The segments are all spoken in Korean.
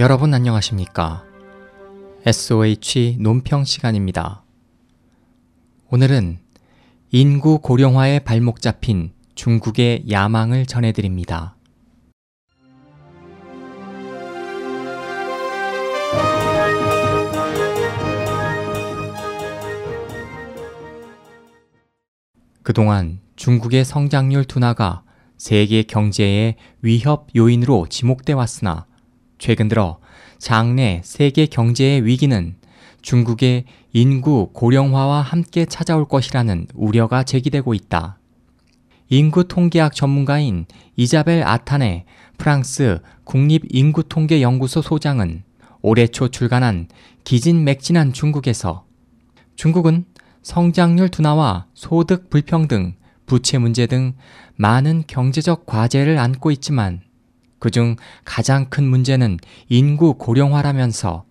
여러분 안녕하십니까? SOH 논평 시간입니다. 오늘은 인구 고령화에 발목 잡힌 중국의 야망을 전해드립니다. 그동안 중국의 성장률 둔화가 세계 경제의 위협 요인으로 지목돼 왔으나 최근 들어 장래 세계 경제의 위기는 중국의 인구 고령화와 함께 찾아올 것이라는 우려가 제기되고 있다. 인구 통계학 전문가인 이자벨 아탄의 프랑스 국립인구통계연구소 소장은 올해 초 출간한 기진맥진한 중국에서 중국은 성장률 둔화와 소득 불평등, 부채 문제 등 많은 경제적 과제를 안고 있지만 그중 가장 큰 문제는 인구 고령화라면서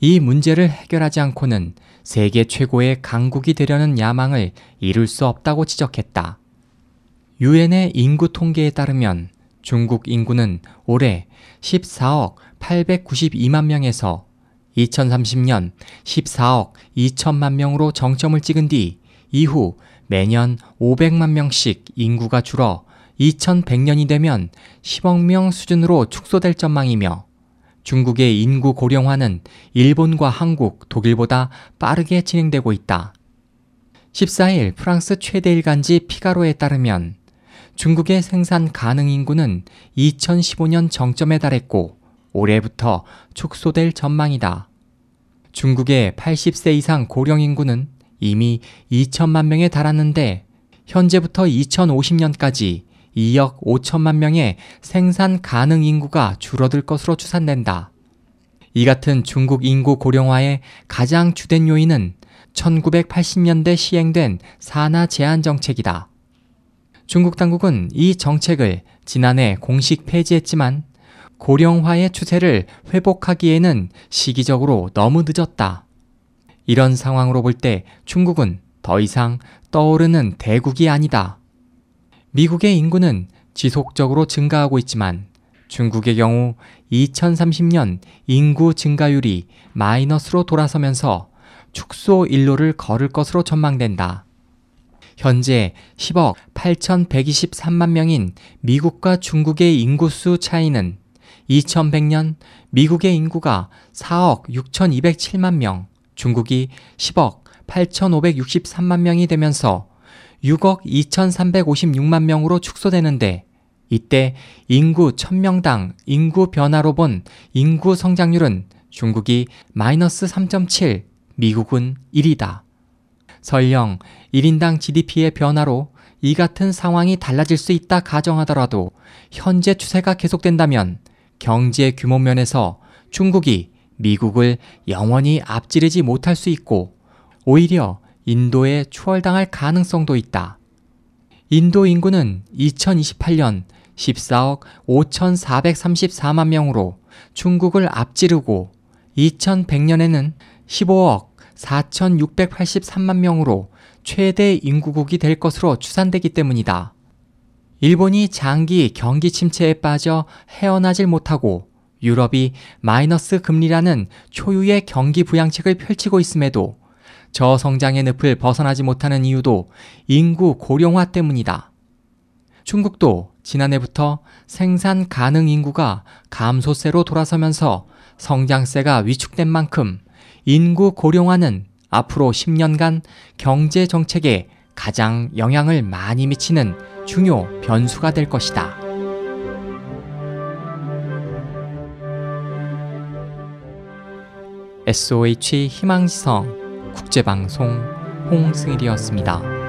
이 문제를 해결하지 않고는 세계 최고의 강국이 되려는 야망을 이룰 수 없다고 지적했다. 유엔의 인구 통계에 따르면 중국 인구는 올해 14억 892만 명에서 2030년 14억 2천만 명으로 정점을 찍은 뒤 이후 매년 500만 명씩 인구가 줄어 2100년이 되면 10억 명 수준으로 축소될 전망이며 중국의 인구 고령화는 일본과 한국, 독일보다 빠르게 진행되고 있다. 14일 프랑스 최대 일간지 피가로에 따르면 중국의 생산 가능 인구는 2015년 정점에 달했고 올해부터 축소될 전망이다. 중국의 80세 이상 고령 인구는 이미 2천만 명에 달았는데 현재부터 2050년까지 2억 5천만 명의 생산 가능 인구가 줄어들 것으로 추산된다. 이 같은 중국 인구 고령화의 가장 주된 요인은 1980년대 시행된 산하 제한 정책이다. 중국 당국은 이 정책을 지난해 공식 폐지했지만 고령화의 추세를 회복하기에는 시기적으로 너무 늦었다. 이런 상황으로 볼 때 중국은 더 이상 떠오르는 대국이 아니다. 미국의 인구는 지속적으로 증가하고 있지만 중국의 경우 2030년 인구 증가율이 마이너스로 돌아서면서 축소 일로를 걸을 것으로 전망된다. 현재 10억 8,123만 명인 미국과 중국의 인구수 차이는 2100년 미국의 인구가 4억 6,207만 명, 중국이 10억 8,563만 명이 되면서 6억 2,356만 명으로 축소되는데 이때 인구 1000명당 인구 변화로 본 인구 성장률은 중국이 마이너스 3.7, 미국은 1이다. 설령 1인당 GDP의 변화로 이 같은 상황이 달라질 수 있다 가정하더라도 현재 추세가 계속된다면 경제 규모 면에서 중국이 미국을 영원히 앞지르지 못할 수 있고 오히려 인도에 추월당할 가능성도 있다. 인도 인구는 2028년 14억 5,434만 명으로 중국을 앞지르고 2100년에는 15억 4,683만 명으로 최대 인구국이 될 것으로 추산되기 때문이다. 일본이 장기 경기 침체에 빠져 헤어나질 못하고 유럽이 마이너스 금리라는 초유의 경기 부양책을 펼치고 있음에도 저성장의 늪을 벗어나지 못하는 이유도 인구 고령화 때문이다. 중국도 지난해부터 생산 가능 인구가 감소세로 돌아서면서 성장세가 위축된 만큼 인구 고령화는 앞으로 10년간 경제 정책에 가장 영향을 많이 미치는 중요 변수가 될 것이다. SOH 희망지성 국제방송 홍승일이었습니다.